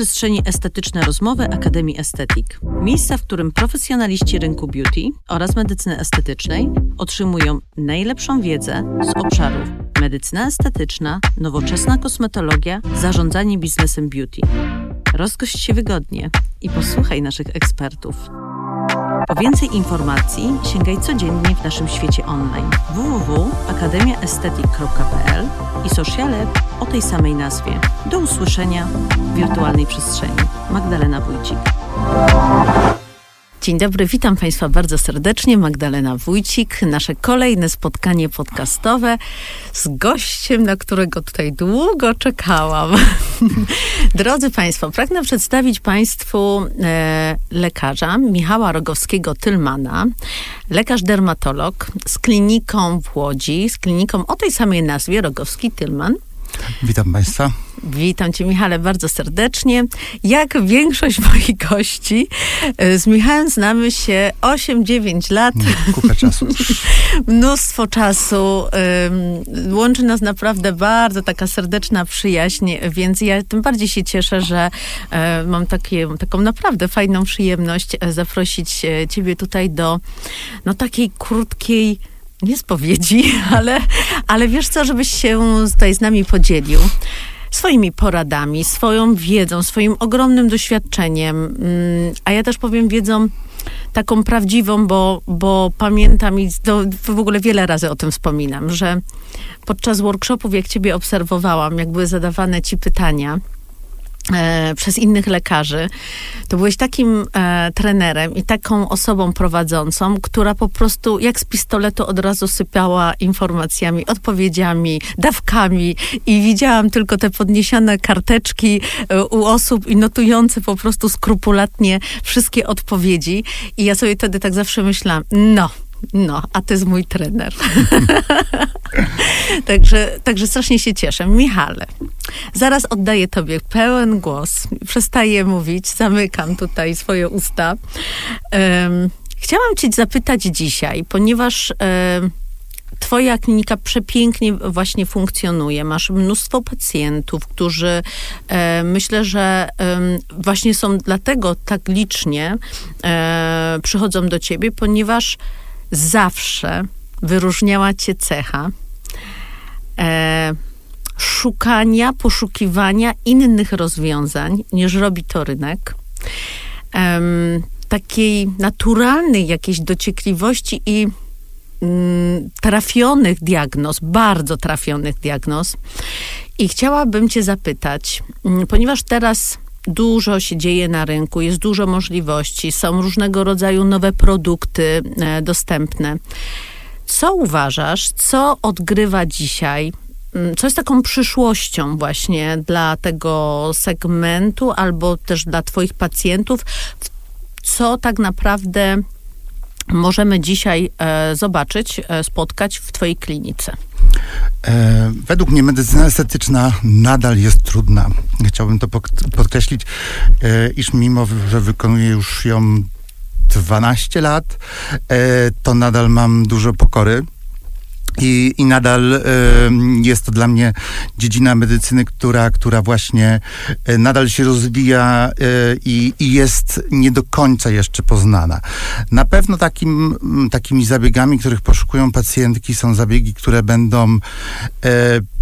przestrzeni estetyczne rozmowy Akademii Estetik. Miejsca, w którym profesjonaliści rynku beauty oraz medycyny estetycznej otrzymują najlepszą wiedzę z obszarów medycyna estetyczna, nowoczesna kosmetologia, zarządzanie biznesem beauty. Rozgość się wygodnie i posłuchaj naszych ekspertów. Po więcej informacji sięgaj codziennie w naszym świecie online www.akademiaestetyk.pl i sociale o tej samej nazwie. Do usłyszenia w wirtualnej przestrzeni. Magdalena Wójcik. Dzień dobry, witam Państwa bardzo serdecznie. Magdalena Wójcik. Nasze kolejne spotkanie podcastowe z gościem, na którego tutaj długo czekałam. Drodzy Państwo, pragnę przedstawić Państwu e, lekarza Michała Rogowskiego-Tylmana, lekarz dermatolog z kliniką w Łodzi, z kliniką o tej samej nazwie, Rogowski-Tylman. Witam Państwa. Witam Cię, Michale, bardzo serdecznie. Jak większość moich gości, e, z Michałem znamy się 8-9 lat. Kupę czasu. Mnóstwo czasu. Łączy nas naprawdę bardzo taka serdeczna przyjaźń, więc ja tym bardziej się cieszę, że e, mam takie, taką naprawdę fajną przyjemność e, zaprosić Ciebie tutaj do no, takiej krótkiej nie spowiedzi, ale, ale wiesz co, żebyś się tutaj z nami podzielił swoimi poradami, swoją wiedzą, swoim ogromnym doświadczeniem, mm, a ja też powiem wiedzą taką prawdziwą, bo, bo pamiętam i w ogóle wiele razy o tym wspominam, że podczas workshopów, jak ciebie obserwowałam, jak były zadawane ci pytania, przez innych lekarzy, to byłeś takim e, trenerem i taką osobą prowadzącą, która po prostu jak z pistoletu od razu sypiała informacjami, odpowiedziami, dawkami i widziałam tylko te podniesione karteczki e, u osób i notujące po prostu skrupulatnie wszystkie odpowiedzi. I ja sobie wtedy tak zawsze myślałam, no, no, a to jest mój trener. także, także strasznie się cieszę. Michale, zaraz oddaję tobie pełen głos. Przestaję mówić, zamykam tutaj swoje usta. Um, chciałam cię zapytać dzisiaj, ponieważ um, Twoja klinika przepięknie właśnie funkcjonuje. Masz mnóstwo pacjentów, którzy myślę, że właśnie są dlatego tak licznie e, przychodzą do ciebie, ponieważ zawsze wyróżniała cię cecha e, szukania, poszukiwania innych rozwiązań, niż robi to rynek. E, takiej naturalnej jakiejś dociekliwości i mm, trafionych diagnoz, bardzo trafionych diagnoz. I chciałabym Cię zapytać, mm, ponieważ teraz Dużo się dzieje na rynku, jest dużo możliwości, są różnego rodzaju nowe produkty e, dostępne. Co uważasz, co odgrywa dzisiaj mm, co jest taką przyszłością właśnie dla tego segmentu albo też dla Twoich pacjentów? Co tak naprawdę możemy dzisiaj e, zobaczyć, e, spotkać w Twojej klinice? E, według mnie medycyna estetyczna nadal jest trudna. Chciałbym to podkreślić, iż mimo, że wykonuję już ją 12 lat, to nadal mam dużo pokory i, I nadal jest to dla mnie dziedzina medycyny, która, która właśnie y, nadal się rozwija y, i, jest nie do końca jeszcze poznana. Na pewno takim, takimi zabiegami, których poszukują pacjentki, są zabiegi, które będą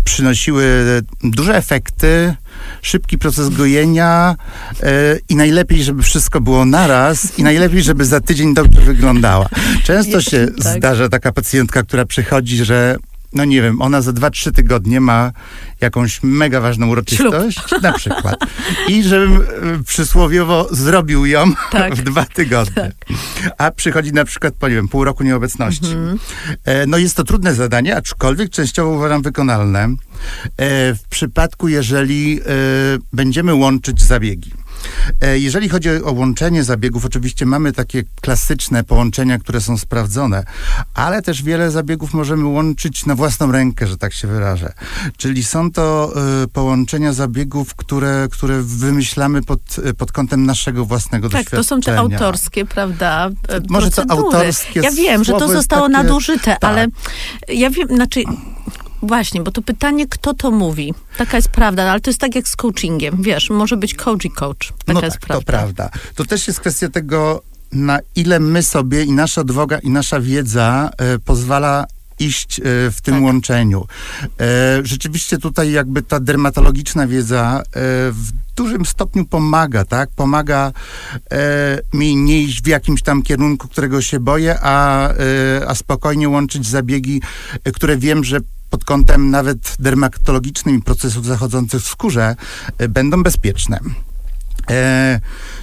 przynosiły duże efekty, szybki proces gojenia e, i najlepiej, żeby wszystko było naraz i najlepiej, żeby za tydzień dobrze wyglądała. Często się tak. zdarza taka pacjentka, która przychodzi, że no nie wiem, ona za dwa, trzy tygodnie ma jakąś mega ważną uroczystość, Ślub. na przykład. I żebym e, przysłowiowo zrobił ją tak. w dwa tygodnie. Tak. A przychodzi na przykład po, nie wiem, pół roku nieobecności. Mhm. E, no jest to trudne zadanie, aczkolwiek częściowo uważam wykonalne. E, w przypadku, jeżeli będziemy łączyć zabiegi. E, jeżeli chodzi o łączenie zabiegów, oczywiście mamy takie klasyczne połączenia, które są sprawdzone, ale też wiele zabiegów możemy łączyć na własną rękę, że tak się wyrażę. Czyli są to y, połączenia zabiegów, które, które wymyślamy pod, pod kątem naszego własnego tak, doświadczenia. Tak, to są te autorskie, prawda? Może to autorskie Ja wiem, że to zostało takie, nadużyte, tak. ale ja wiem, znaczy Właśnie, bo to pytanie, kto to mówi. Taka jest prawda, no, ale to jest tak jak z coachingiem. Wiesz, może być coach i coach. Taka no jest tak, prawda. to prawda. To też jest kwestia tego, na ile my sobie i nasza odwaga i nasza wiedza e, pozwala iść e, w tym Tak. łączeniu. E, rzeczywiście tutaj jakby ta dermatologiczna wiedza w dużym stopniu pomaga, tak? Pomaga mi nie iść w jakimś tam kierunku, którego się boję, a, a spokojnie łączyć zabiegi, które wiem, że pod kątem nawet dermatologicznym i procesów zachodzących w skórze e, będą bezpieczne. E,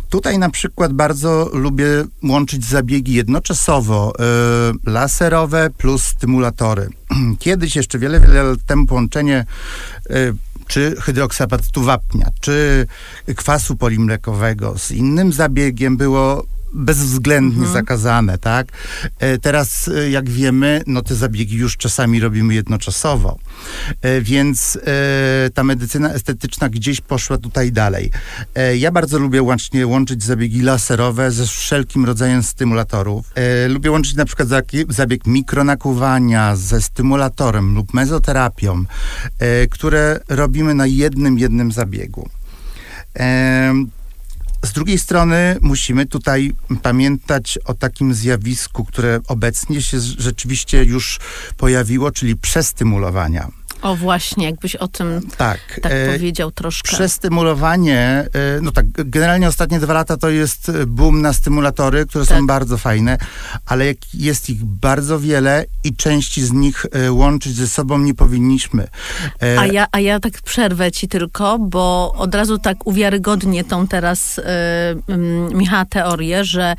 tutaj na przykład bardzo lubię łączyć zabiegi jednoczasowo, e, laserowe plus stymulatory. Kiedyś, jeszcze wiele, wiele lat temu połączenie e, czy hydroksapatytu wapnia, czy kwasu polimlekowego z innym zabiegiem było bezwzględnie zakazane, tak? E, Teraz, e, jak wiemy, no te zabiegi już czasami robimy jednoczasowo. E, Więc ta medycyna estetyczna gdzieś poszła tutaj dalej. Ja bardzo lubię łącznie łączyć zabiegi laserowe ze wszelkim rodzajem stymulatorów. Lubię łączyć na przykład zabieg mikronakuwania ze stymulatorem lub mezoterapią, które robimy na jednym, jednym zabiegu. Z drugiej strony musimy tutaj pamiętać o takim zjawisku, które obecnie się rzeczywiście już pojawiło, czyli przestymulowania. O właśnie, jakbyś o tym Tak. tak e, powiedział troszkę. Przestymulowanie, e, no tak, generalnie ostatnie dwa lata to jest e, boom na stymulatory, które Tak. są bardzo fajne, ale jak jest ich bardzo wiele i części z nich e, łączyć ze sobą nie powinniśmy. E, A ja, a ja tak przerwę ci tylko, bo od razu tak uwiarygodnię tą teraz y, Michała teorię, że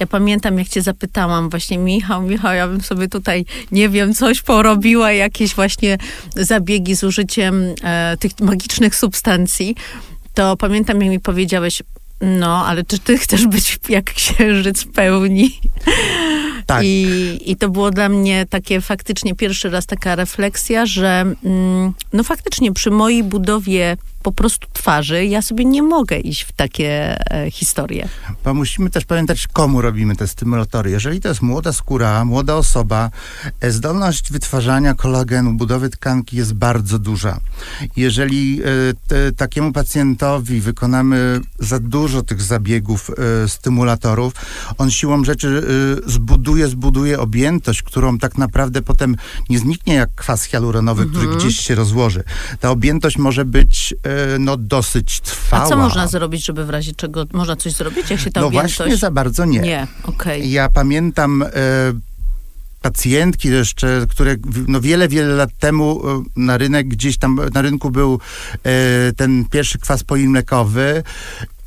ja pamiętam, jak cię zapytałam właśnie, Michał, Michał, ja bym sobie tutaj, nie wiem, coś porobiła, jakieś właśnie zabiegi z użyciem e, tych magicznych substancji, to pamiętam, jak mi powiedziałeś, no, ale czy ty chcesz być jak księżyc w pełni? tak. I, I to było dla mnie takie faktycznie pierwszy raz taka refleksja, że mm, no faktycznie przy mojej budowie po prostu twarzy ja sobie nie mogę iść w takie e, historie. Bo musimy też pamiętać, komu robimy te stymulatory. Jeżeli to jest młoda skóra, młoda osoba, e, zdolność wytwarzania kolagenu, budowy tkanki jest bardzo duża. Jeżeli e, te, takiemu pacjentowi wykonamy za dużo tych zabiegów e, stymulatorów, on siłą rzeczy e, zbuduje, zbuduje objętość, którą tak naprawdę potem nie zniknie jak kwas hialuronowy, który gdzieś się rozłoży. Ta objętość może być e, no, dosyć trwała. A co można zrobić, żeby w razie czego można coś zrobić, jak się ta No objętość... właśnie za bardzo nie. Nie, okej. Ja pamiętam e, pacjentki jeszcze, które no wiele, wiele lat temu e, na rynek gdzieś tam, na rynku był e, ten pierwszy kwas polimlekowy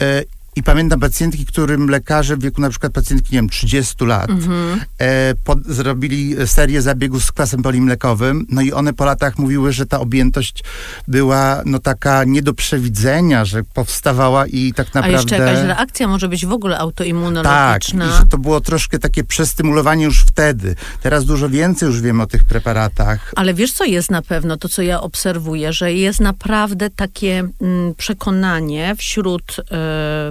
e, i pamiętam pacjentki, którym lekarze w wieku na przykład pacjentki, nie wiem, 30 lat Mhm. e, zrobili serię zabiegów z kwasem polimlekowym, no i one po latach mówiły, że ta objętość była no taka nie do przewidzenia, że powstawała i tak A naprawdę... jeszcze jakaś reakcja może być w ogóle Tak, autoimmunologiczna. i że to było troszkę takie przestymulowanie już wtedy. Teraz dużo więcej już wiemy o tych preparatach. Ale wiesz, co jest na pewno, to co ja obserwuję, że jest naprawdę takie mm, przekonanie wśród,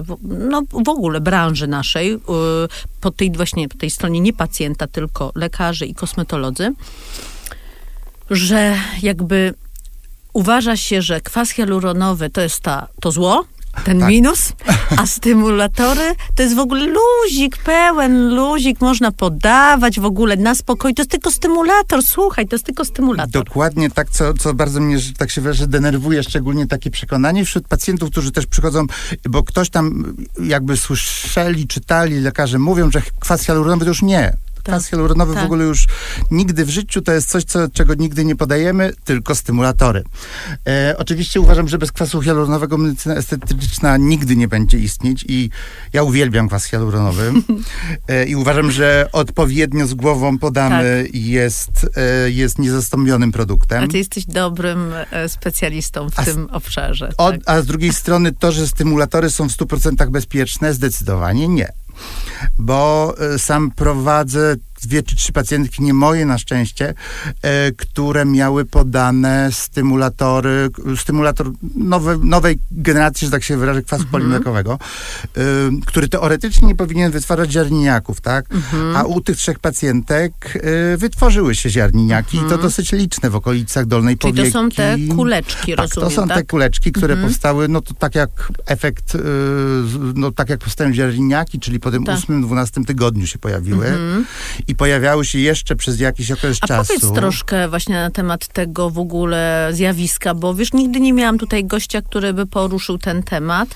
w, no w ogóle branży naszej, e, po tej właśnie, po tej stronie nie pacjenta, tylko lekarzy i kosmetolodzy, że jakby uważa się, że kwas hialuronowy to jest ta, to zło, ten Tak. minus, a stymulatory to jest w ogóle luzik, pełen luzik, można podawać w ogóle na spokojnie. To jest tylko stymulator, słuchaj, to jest tylko stymulator. Dokładnie tak, co, co bardzo mnie, że tak się wyrażę, denerwuje, szczególnie takie przekonanie wśród pacjentów, którzy też przychodzą, bo ktoś tam jakby słyszeli, czytali, lekarze mówią, że kwas hialuronowy to już nie. Kwas hialuronowy tak. w ogóle już nigdy w życiu to jest coś, co, czego nigdy nie podajemy, tylko stymulatory. E, oczywiście uważam, że bez kwasu hialuronowego medycyna estetyczna nigdy nie będzie istnieć i ja uwielbiam kwas hialuronowy e, i uważam, że odpowiednio z głową podany jest, e, jest niezastąpionym produktem. A ty jesteś dobrym e, specjalistą w A tym obszarze. Od, tak. A z drugiej strony to, że stymulatory są w 100% bezpieczne, zdecydowanie nie. Bo y, sam prowadzę dwie czy trzy pacjentki, nie moje na szczęście, e, które miały podane stymulatory, stymulator nowe, nowej generacji, że tak się wyrażę, kwasu Mhm. polimlekowego, e, który teoretycznie nie powinien wytwarzać ziarniniaków, tak? Mhm. A u tych trzech pacjentek e, wytworzyły się ziarniniaki i to dosyć liczne w okolicach dolnej Mhm. Czyli powieki. to są te kuleczki, Tak, rozumiem, to są tak? te kuleczki, które Mhm. powstały, no to tak jak efekt, no tak jak powstają ziarniniaki, czyli po tym Tak. ósmym, dwunastym tygodniu się pojawiły i pojawiały się jeszcze przez jakiś okres A czasu. powiedz troszkę właśnie na temat tego w ogóle zjawiska, bo wiesz, nigdy nie miałam tutaj gościa, który by poruszył ten temat,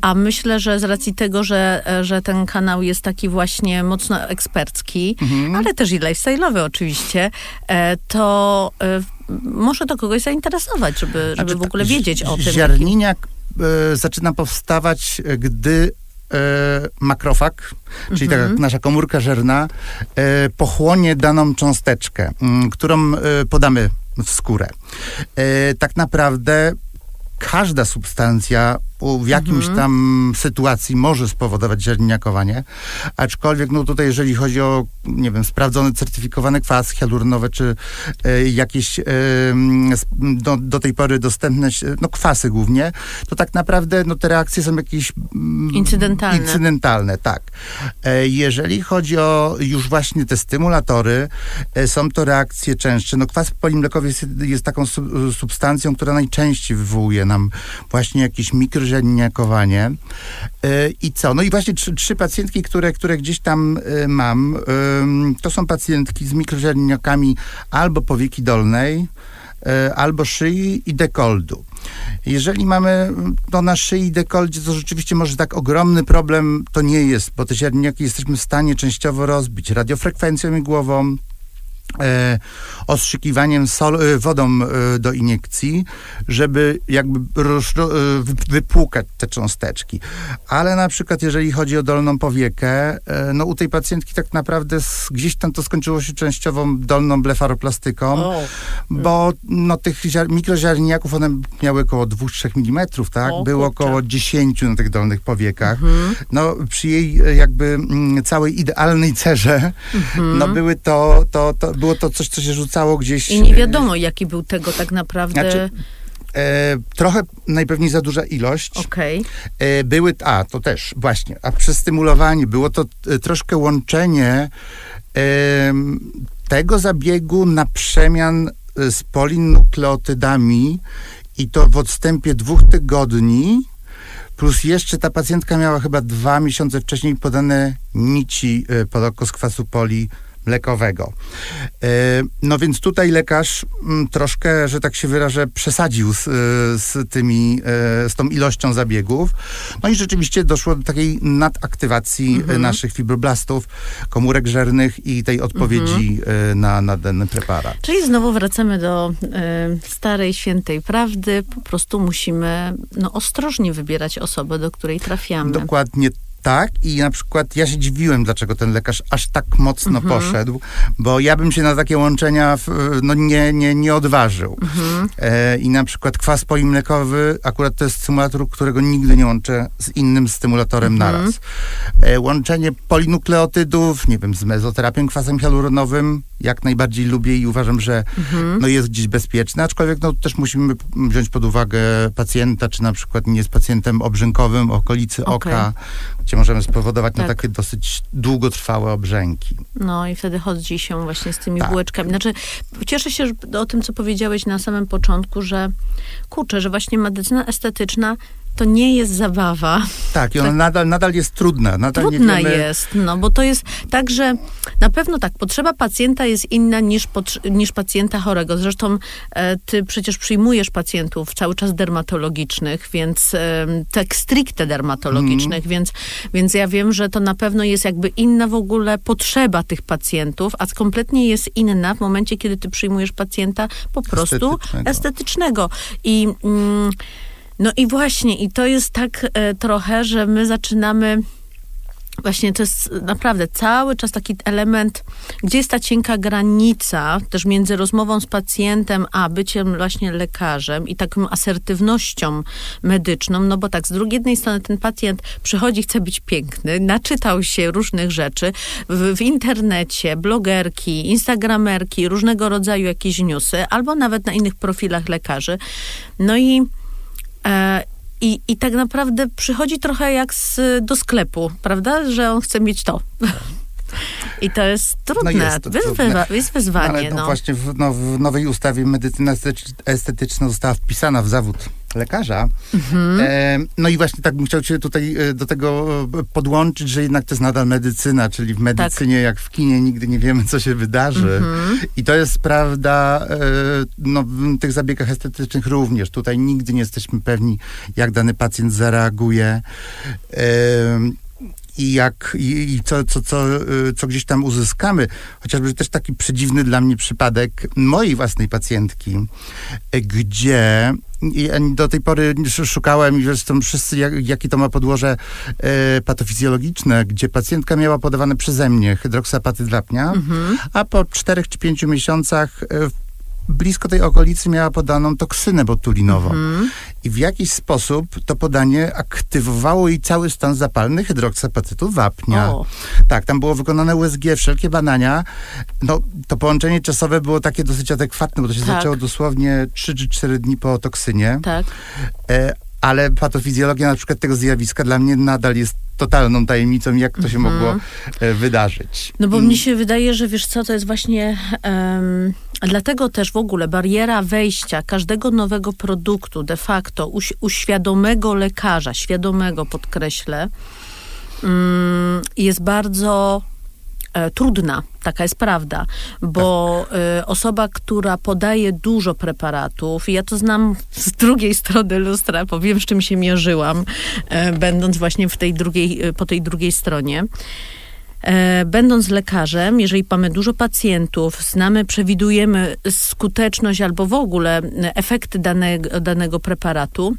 a myślę, że z racji tego, że, że ten kanał jest taki właśnie mocno ekspercki, Mhm. ale też i lifestyle'owy oczywiście, e, to e, może to kogoś zainteresować, żeby, żeby Znaczy, w ogóle wiedzieć o tym. Ziarniniak y, zaczyna powstawać, gdy makrofag, czyli jak nasza komórka żerna, y, pochłonie daną cząsteczkę, y, którą y, podamy w skórę. Tak naprawdę każda substancja w jakimś Mhm. tam sytuacji może spowodować ziarniniakowanie, aczkolwiek no tutaj jeżeli chodzi o, nie wiem, sprawdzony, certyfikowany kwas hialuronowy, czy e, jakieś sp- do, do tej pory dostępne, no kwasy głównie, to tak naprawdę no te reakcje są jakieś mm, Incydentalne. Incydentalne, tak. E, jeżeli chodzi o już właśnie te stymulatory, e, są to reakcje częstsze. No kwas polimlekowy jest, jest taką su- substancją, która najczęściej wywołuje nam właśnie jakieś mikroziarniniakowanie. E, I co? No i właśnie trzy, trzy pacjentki, które, które gdzieś tam e, mam, to są pacjentki z mikroziarniniakami albo powieki dolnej, e, albo szyi i dekoldu. Jeżeli mamy to na szyi i dekoldzie, to rzeczywiście może tak ogromny problem to nie jest, bo te ziarniniaki jesteśmy w stanie częściowo rozbić radiofrekwencją igłową, e, ostrzykiwaniem sol, e, wodą e, do iniekcji, żeby jakby e, wypłukać te cząsteczki. Ale na przykład jeżeli chodzi o dolną powiekę, e, no u tej pacjentki tak naprawdę gdzieś tam to skończyło się częściową dolną blefaroplastyką O, bo no, tych ziar- mikroziarniniaków one miały około 2-3 mm, tak? O, Było kurczę. około 10 na tych dolnych powiekach. Mhm. No, przy jej e, jakby mm, całej idealnej cerze, Mhm. no były to, to, to, było to coś, co się rzucało gdzieś... I nie wiadomo, jaki był tego tak naprawdę... Znaczy, E, trochę najpewniej za duża ilość. Okej. E, były, a to też właśnie, a przez stymulowanie było to e, troszkę łączenie tego zabiegu na przemian e, z polinukleotydami i to w odstępie dwóch tygodni, plus jeszcze ta pacjentka miała chyba dwa miesiące wcześniej podane nici e, pod oko z kwasu poli mlekowego. E, No więc tutaj lekarz mm, troszkę, że tak się wyrażę, przesadził z, e, z tymi, e, z tą ilością zabiegów. No i rzeczywiście doszło do takiej nadaktywacji Mhm. naszych fibroblastów, komórek żernych i tej odpowiedzi Mhm. na, na dany preparat. Czyli znowu wracamy do y, starej, świętej prawdy. Po prostu musimy no, ostrożnie wybierać osobę, do której trafiamy. Dokładnie tak i na przykład ja się dziwiłem, dlaczego ten lekarz aż tak mocno Mhm. poszedł, bo ja bym się na takie łączenia no, nie, nie, nie odważył. Mhm. E, I na przykład kwas polimlekowy, akurat to jest stymulator, którego nigdy nie łączę z innym stymulatorem Mhm. naraz. E, łączenie polinukleotydów, nie wiem, z mezoterapią kwasem hialuronowym, jak najbardziej lubię i uważam, że Mhm. no, jest gdzieś bezpieczne, aczkolwiek no, też musimy wziąć pod uwagę pacjenta, czy na przykład nie jest pacjentem obrzękowym okolicy Okej. oka, gdzie możemy spowodować no, Tak. takie dosyć długotrwałe obrzęki. No i wtedy chodzi się właśnie z tymi Tak. bułeczkami. Znaczy, cieszę się że- o tym, co powiedziałeś na samym początku, że kurczę, że właśnie medycyna estetyczna to nie jest zabawa. Tak, i ona Tak. Nadal, nadal jest trudna. Nadal Trudna wiemy, jest, no bo to jest tak, że na pewno tak, potrzeba pacjenta jest inna niż, niż pacjenta chorego. Zresztą e, ty przecież przyjmujesz pacjentów cały czas dermatologicznych, więc e, tak stricte dermatologicznych, Mhm. więc, więc ja wiem, że to na pewno jest jakby inna w ogóle potrzeba tych pacjentów, a kompletnie jest inna w momencie, kiedy ty przyjmujesz pacjenta po prostu Estetycznego. estetycznego. I mm, no i właśnie, i to jest tak e, trochę, że my zaczynamy Właśnie to jest naprawdę cały czas taki element, gdzie jest ta cienka granica też między rozmową z pacjentem, a byciem właśnie lekarzem i taką asertywnością medyczną, no bo tak, z drugiej strony ten pacjent przychodzi, chce być piękny, naczytał się różnych rzeczy w, w internecie, blogerki, instagramerki, różnego rodzaju jakieś newsy, albo nawet na innych profilach lekarzy. No i i, I tak naprawdę przychodzi trochę jak z, do sklepu, prawda? Że on chce mieć to. I to jest trudne. No jest, to trudne. jest wyzwanie. Ale no, no. właśnie w, no, w nowej ustawie medycyna estetyczna została wpisana w zawód lekarza. Mhm. E, no i właśnie tak bym chciał cię tutaj e, do tego e, podłączyć, że jednak to jest nadal medycyna, czyli w medycynie tak. jak w kinie nigdy nie wiemy, co się wydarzy. Mhm. I to jest prawda e, no, w tych zabiegach estetycznych również. Tutaj nigdy nie jesteśmy pewni, jak dany pacjent zareaguje. E, i jak i, i co, co, co, y, co gdzieś tam uzyskamy. Chociażby też taki przedziwny dla mnie przypadek mojej własnej pacjentki, gdzie do tej pory szukałem i zresztą wszyscy, jak, jakie to ma podłoże e, patofizjologiczne, gdzie pacjentka miała podawane przeze mnie hydroksapatyt wapnia, mhm. a po czterech czy pięciu miesiącach e, blisko tej okolicy miała podaną toksynę botulinową. Mm. I w jakiś sposób to podanie aktywowało jej cały stan zapalny hydroksapatytu wapnia. O. Tak, tam było wykonane USG, wszelkie badania. No, to połączenie czasowe było takie dosyć adekwatne, bo to się tak. zaczęło dosłownie 3 czy 4 dni po toksynie. Tak. E, ale patofizjologia na przykład tego zjawiska dla mnie nadal jest totalną tajemnicą, jak to się mhm. mogło e, wydarzyć. No bo mm. mnie się wydaje, że wiesz co, to jest właśnie um, dlatego też w ogóle bariera wejścia każdego nowego produktu de facto u, u świadomego lekarza, świadomego podkreślę, um, jest bardzo e, trudna, taka jest prawda, bo e, osoba, która podaje dużo preparatów, ja to znam z drugiej strony lustra, powiem, z czym się mierzyłam, e, będąc właśnie w tej drugiej, po tej drugiej stronie. E, będąc lekarzem, jeżeli mamy dużo pacjentów, znamy, przewidujemy skuteczność albo w ogóle efekty danego, danego preparatu,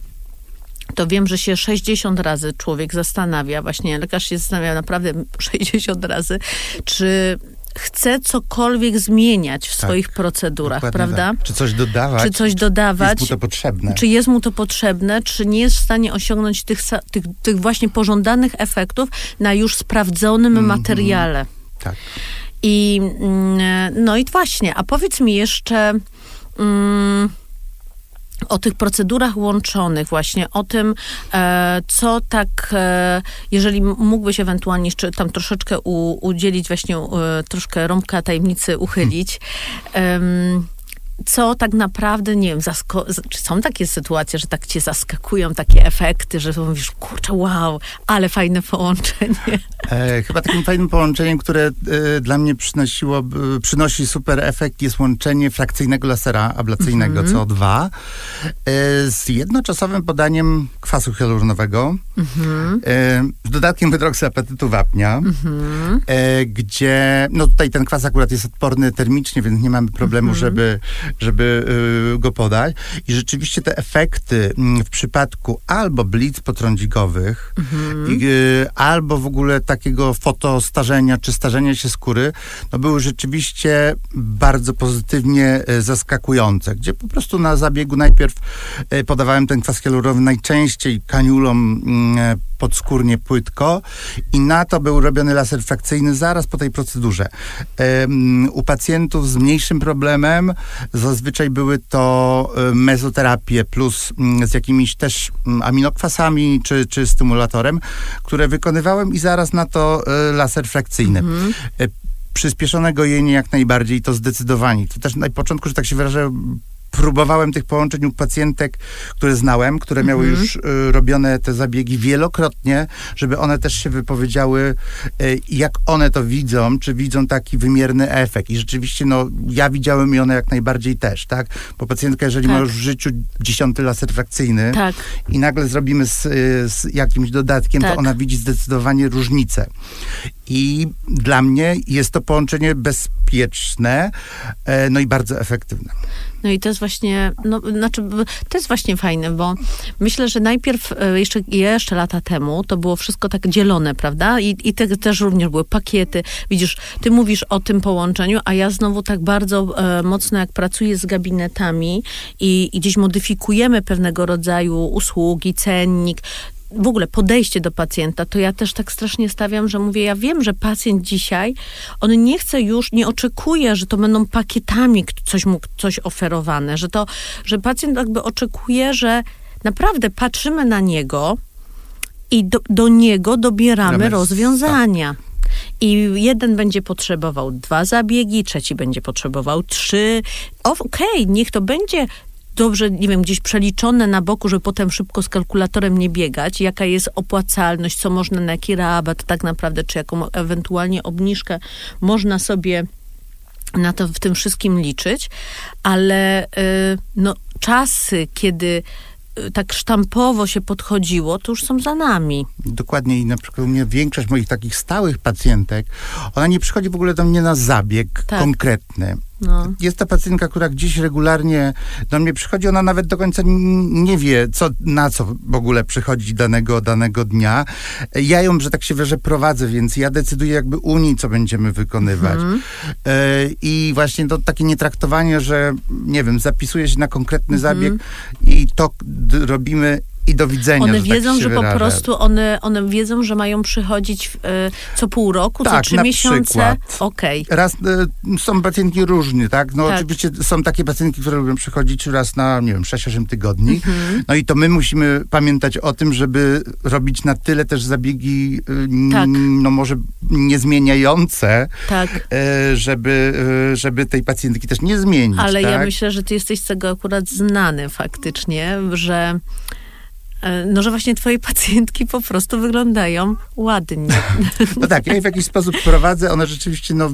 to wiem, że się 60 razy człowiek zastanawia, właśnie lekarz się zastanawia naprawdę 60 razy, czy chce cokolwiek zmieniać w tak, swoich procedurach, prawda? Tak. Czy coś dodawać? Czy coś dodawać? Jest mu to potrzebne? Czy jest mu to potrzebne? Czy nie jest w stanie osiągnąć tych, tych, tych właśnie pożądanych efektów na już sprawdzonym mm -hmm. materiale? Tak. I mm, no i właśnie, a powiedz mi jeszcze... Mm, o tych procedurach łączonych, właśnie o tym, e, co tak, e, jeżeli mógłbyś ewentualnie jeszcze tam troszeczkę u, udzielić, właśnie e, troszkę rąbka tajemnicy uchylić. Hmm co tak naprawdę, nie wiem, czy są takie sytuacje, że tak cię zaskakują takie efekty, że mówisz, kurczę, wow, ale fajne połączenie. E, chyba takim fajnym połączeniem, które e, dla mnie przynosiło, przynosi super efekt, jest łączenie frakcyjnego lasera ablacyjnego mm -hmm. CO2 e, z jednoczasowym podaniem kwasu hialuronowego, mm -hmm. z dodatkiem hydroksyapetytu wapnia, mm -hmm. gdzie, no tutaj ten kwas akurat jest odporny termicznie, więc nie mamy problemu, mhm. żeby żeby y, go podać. I rzeczywiście te efekty mm, w przypadku albo blitz potrądzikowych, mhm. y, albo w ogóle takiego fotostarzenia czy starzenia się skóry, no były rzeczywiście bardzo pozytywnie y, zaskakujące, gdzie po prostu na zabiegu najpierw podawałem ten kwas hialuronowy najczęściej kaniulą mm, podskórnie płytko i na to był robiony laser frakcyjny zaraz po tej procedurze. u pacjentów z mniejszym problemem zazwyczaj były to e, mezoterapie plus mm, z jakimiś też mm, aminokwasami czy, czy stymulatorem, które wykonywałem i zaraz na to e, laser frakcyjny. Mhm e, przyspieszone gojenie jak najbardziej, to zdecydowanie. To też na początku, że tak się wyrażę, próbowałem tych połączeń u pacjentek, które znałem, które miały mhm. już y, robione te zabiegi wielokrotnie, żeby one też się wypowiedziały, y, jak one to widzą, czy widzą taki wymierny efekt. I rzeczywiście, no, ja widziałem i one jak najbardziej też, tak? Bo pacjentka, jeżeli tak. ma już w życiu dziesiąty laser frakcyjny tak. i nagle zrobimy z, z jakimś dodatkiem, tak. to ona widzi zdecydowanie różnicę. I dla mnie jest to połączenie bezpieczne, e, no i bardzo efektywne. No i to jest właśnie, no, znaczy, to jest właśnie fajne, bo myślę, że najpierw, e, jeszcze, jeszcze lata temu, to było wszystko tak dzielone, prawda? I, i te, też również były pakiety. Widzisz, ty mówisz o tym połączeniu, a ja znowu tak bardzo e, mocno, jak pracuję z gabinetami i, i gdzieś modyfikujemy pewnego rodzaju usługi, cennik, w ogóle podejście do pacjenta, to ja też tak strasznie stawiam, że mówię, ja wiem, że pacjent dzisiaj, on nie chce już, nie oczekuje, że to będą pakietami coś mu coś oferowane, że to, że pacjent jakby oczekuje, że naprawdę patrzymy na niego i do, do niego dobieramy rozwiązania. Tak. I jeden będzie potrzebował dwa zabiegi, trzeci będzie potrzebował trzy. Okej, okay, niech to będzie dobrze, nie wiem, gdzieś przeliczone na boku, żeby potem szybko z kalkulatorem nie biegać, jaka jest opłacalność, co można, na jaki rabat? Tak naprawdę, czy jaką ewentualnie obniżkę można sobie na to w tym wszystkim liczyć, ale y, no, czasy, kiedy y, tak sztampowo się podchodziło, to już są za nami. Dokładnie i na przykład mnie większość moich takich stałych pacjentek, ona nie przychodzi w ogóle do mnie na zabieg tak. konkretny. No. Jest to pacjentka, która gdzieś regularnie do mnie przychodzi, ona nawet do końca nie wie, co, na co w ogóle przychodzi danego, danego dnia. Ja ją, że tak się wyrażę, prowadzę, więc ja decyduję jakby u niej, co będziemy wykonywać. Mhm. E, I właśnie to takie nietraktowanie, że nie wiem, zapisuje się na konkretny mhm. zabieg i to robimy i do widzenia. One tak wiedzą, tak że po prostu one, one wiedzą, że mają przychodzić w, e, co pół roku, tak, co trzy miesiące. Okej. Okay. Raz y, są pacjentki różne, tak? No tak. oczywiście są takie pacjentki, które lubią przychodzić raz na, nie wiem, 6-8 tygodni. Mhm. No i to my musimy pamiętać o tym, żeby robić na tyle też zabiegi, y, tak. no może niezmieniające, tak. Y, żeby, żeby tej pacjentki też nie zmienić. Ale tak? ja myślę, że ty jesteś z tego akurat znany faktycznie, że no, że właśnie twoje pacjentki po prostu wyglądają ładnie. No tak, ja je w jakiś sposób prowadzę, one rzeczywiście no,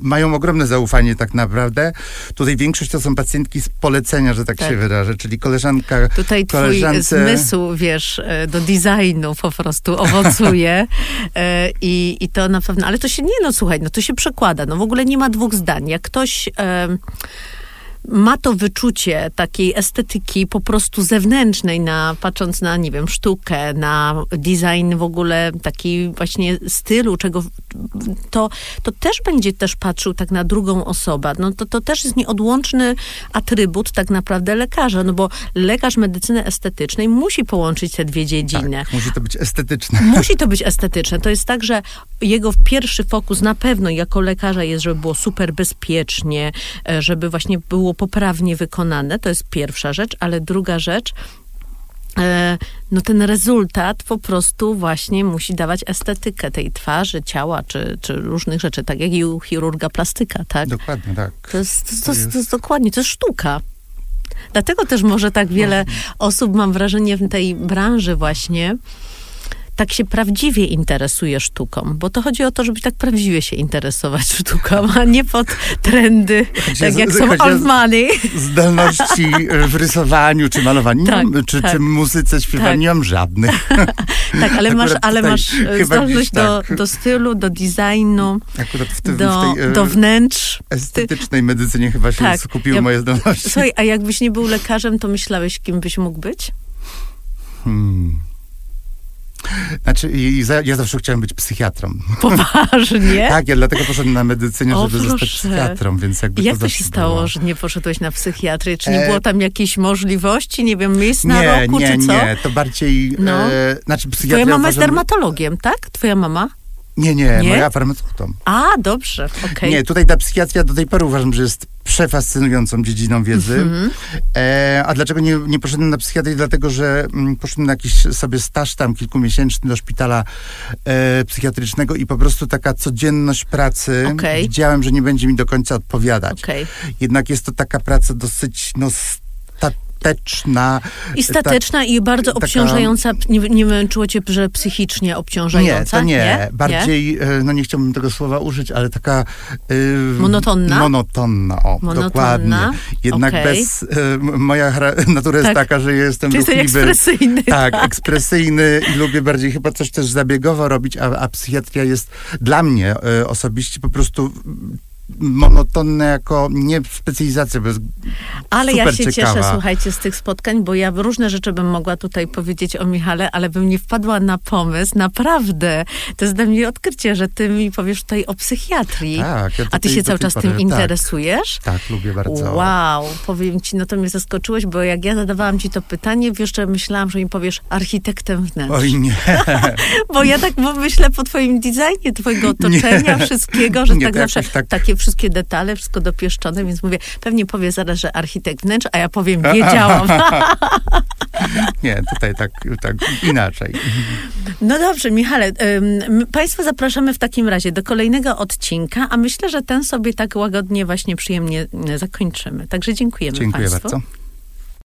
mają ogromne zaufanie tak naprawdę. Tutaj większość to są pacjentki z polecenia, że tak, tak. się wyrażę, czyli koleżanka, Tutaj koleżance... twój zmysł, wiesz, e, do designu po prostu owocuje e, i, i to na pewno, ale to się nie, no słuchaj, no to się przekłada, no w ogóle nie ma dwóch zdań. Jak ktoś ma to wyczucie takiej estetyki po prostu zewnętrznej, na, patrząc na, nie wiem, sztukę, na design w ogóle taki właśnie stylu, czego to, to też będzie też patrzył tak na drugą osobę. No to, to też jest nieodłączny atrybut tak naprawdę lekarza, no bo lekarz medycyny estetycznej musi połączyć te dwie dziedziny. Tak, musi to być estetyczne. Musi to być estetyczne. To jest tak, że jego pierwszy fokus na pewno jako lekarza jest, żeby było super bezpiecznie, e, żeby właśnie było poprawnie wykonane, to jest pierwsza rzecz, ale druga rzecz, e, no ten rezultat po prostu właśnie musi dawać estetykę tej twarzy, ciała, czy, czy różnych rzeczy, tak jak i u chirurga plastyka, tak? Dokładnie, tak. To jest, to, to, jest... to jest dokładnie, to jest sztuka. Dlatego też może tak wiele no. osób, mam wrażenie, w tej branży właśnie tak się prawdziwie interesuje sztuką, bo to chodzi o to, żeby tak prawdziwie się interesować sztuką, a nie pod trendy, chodzi tak jak są old money. Zdolności w rysowaniu, czy malowaniu, tak, czy, tak. czy muzyce, śpiewaniu, tak. nie mam żadnych. tak, ale masz, ale masz zdolność do, tak. do stylu, do designu, tym, do, w tej, e, do wnętrz. Estetycznej medycynie chyba się tak. skupiły ja, moje zdolności. Słuchaj, a jakbyś nie był lekarzem, to myślałeś, kim byś mógł być? Hmm. Znaczy, ja zawsze chciałem być psychiatrą. Poważnie? tak, ja dlatego poszedłem na medycynę, o, żeby proszę. zostać psychiatrą, więc jakby Jak to, to się stało, było. że nie poszedłeś na psychiatrię? Czy nie e... było tam jakiejś możliwości, nie wiem, miejsc na nie, roku, nie, czy co? Nie, to bardziej, no. e, znaczy. Twoja mama uważam, jest dermatologiem, tak? Twoja mama? Nie, nie, nie? moja farmaceutą. A, dobrze, okej. Okay. Nie, tutaj ta psychiatria do tej pory uważam, że jest przefascynującą dziedziną wiedzy. Mm -hmm. e, a dlaczego nie, nie poszedłem na psychiatrię? Dlatego, że mm, poszedłem na jakiś sobie staż tam kilkumiesięczny do szpitala e, psychiatrycznego i po prostu taka codzienność pracy okay. widziałem, że nie będzie mi do końca odpowiadać. Okay. Jednak jest to taka praca dosyć no, stateczna. I stateczna i bardzo taka- obciążająca. Nie, nie męczyło cię, że psychicznie Nie, obciążająca? to nie. Bardziej, e, no nie chciałbym tego słowa użyć, ale taka... e, Monotonna? Monotonna, o, Monotonna, dokładnie. Jednak okej. bez... m- moja natura jest Tak. taka, że jestem jesteś ruchliwy. ekspresyjny. Tak, ekspresyjny i lubię bardziej chyba coś też zabiegowo robić, a, a psychiatria jest dla mnie e, osobiście po prostu monotonna jako nie specjalizacja, Ale ja się ciekawa. cieszę, słuchajcie, z tych spotkań, bo ja różne rzeczy bym mogła tutaj powiedzieć o Michale, ale bym nie wpadła na pomysł, naprawdę. To jest dla mnie odkrycie, że ty mi powiesz tutaj o psychiatrii. Tak, ja A ty się cały czas tym tak. interesujesz? Tak, lubię bardzo. Wow, powiem ci, no to mnie zaskoczyłeś, bo jak ja zadawałam ci to pytanie, jeszcze myślałam, że mi powiesz architektem wnętrz. Oj nie, Bo ja tak myślę po twoim designie, twojego otoczenia, Nie. wszystkiego, że Nie, tak zawsze tak- takie wszystkie detale, wszystko dopieszczone, więc mówię, pewnie powie zaraz, że architekt wnętrz, a ja powiem, wiedziałam. nie, tutaj tak, tak inaczej. No dobrze, Michale, ym, Państwa zapraszamy w takim razie do kolejnego odcinka, a myślę, że ten sobie tak łagodnie, właśnie przyjemnie zakończymy. Także dziękujemy Dziękuję Państwu. bardzo.